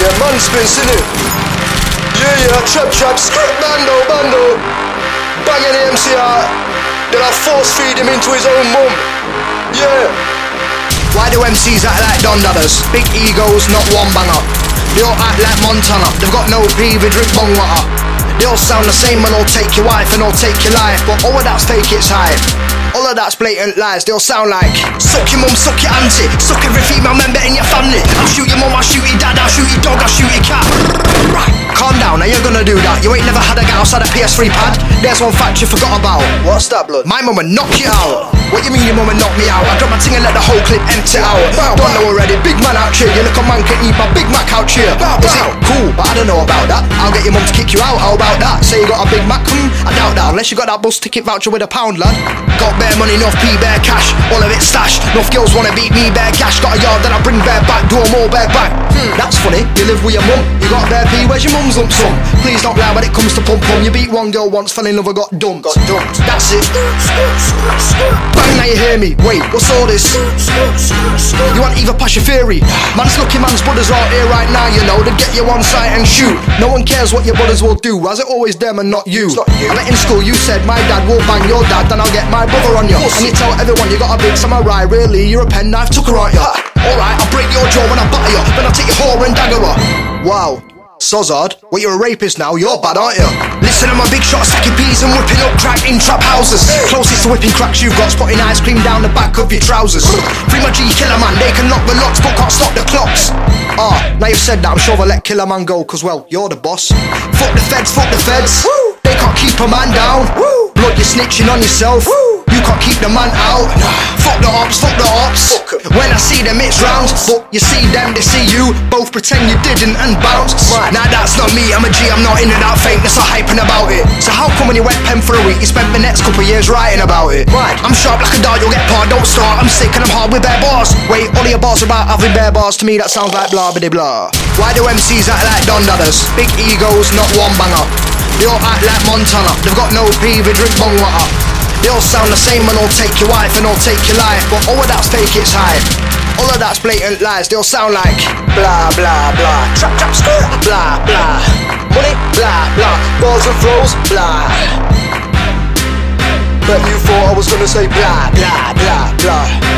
Yeah, man spits, innit? Yeah, yeah, trap, trap, script, bando, bando. Banging the MCR. Then I force feed him into his own mum. Yeah. Why do MCs act like Don Dadders? Big egos, not one banger. They all act like Montana. They've got no pee, they drink bong water. They all sound the same and all take your wife and all take your life. But all of that's fake, it's hype. All of that's blatant lies, they all sound like Suck your mum, suck your auntie Suck every female member in your family Mum, I'll shoot your dad, I'll shoot your dog, I'll shoot your cat gonna do that. You ain't never had a girl outside a PS3 pad. There's one fact you forgot about. What's that, blood? My mum would knock you out. What you mean your mum would knock me out? I drop my ting and let the whole clip empty out. Bow, Don't know already, big man out here. You look a man can eat my big mac out here. Bow, Is it cool? But I don't know about that. I'll get your mum to kick you out, how about that? Say you got a big mac, hmm, I doubt that. Unless you got that bus ticket voucher with a pound, lad. Got bare money, enough P, bare cash. All of it stashed. Enough girls wanna beat me, bare cash. Got a yard that I bring bare back. Do 'em all bare back That's funny, you live with your mum. You got a bare P, where's your mum's lump sum? Please don't lie when it comes to pum pum You beat one girl once, fell in love and got dumped. Got dumped. That's it. Bang, now you hear me. Wait, what's all this? You want either pass your theory. Man's lucky man's brothers are here right now You know, they get you on site and shoot. No one cares what your brothers will do As it always them and not you. It's not you. But in school you said my dad will bang your dad Then I'll get my brother on you And you tell everyone you got a big samurai. Really, you're a pen knife tucker, aren't you? Alright, I'll break your jaw when I batter you. Then I'll take your whore and dagger her. Wow. Sozard, well you're a rapist now, you're bad aren't you? Listen to my big shot, stacking peas and whipping up crack in trap houses. Closest to whipping cracks you've got, spotting ice cream down the back of your trousers. Free my G killer man, they can lock the locks but can't stop the clocks. Ah, now you've said that, I'm sure they'll let killer man go Cause well, you're the boss. Fuck the feds, fuck the feds. They can't keep a man down. Blood, you're snitching on yourself. You can't keep the man out. Fuck the ops, fuck the ops. Fuck see them it's rounds But you see them, they see you. Both pretend you didn't and bounce. Right. Nah, that's not me, I'm a G, I'm not in and out fakeness or hyping about it. So how come when you went pen for a week You spent the next couple years writing about it? Right. I'm sharp like a dart, you'll get part, don't start. I'm sick and I'm hard with bare bars. Wait, all your bars are about having bare bars. To me that sounds like blah blah blah. Why do MCs act like Don Dadders? Big egos, not one banger. They all act like Montana. They've got no pee, they drink bong water they all sound the same and all take your wife and all take your life But all of that's fake, it's hype. All of that's blatant lies, they all sound like Blah blah blah. Trap trap skirt. Blah blah. Money Blah blah. Balls and throws. Blah. Bet you thought I was gonna say blah. blah blah blah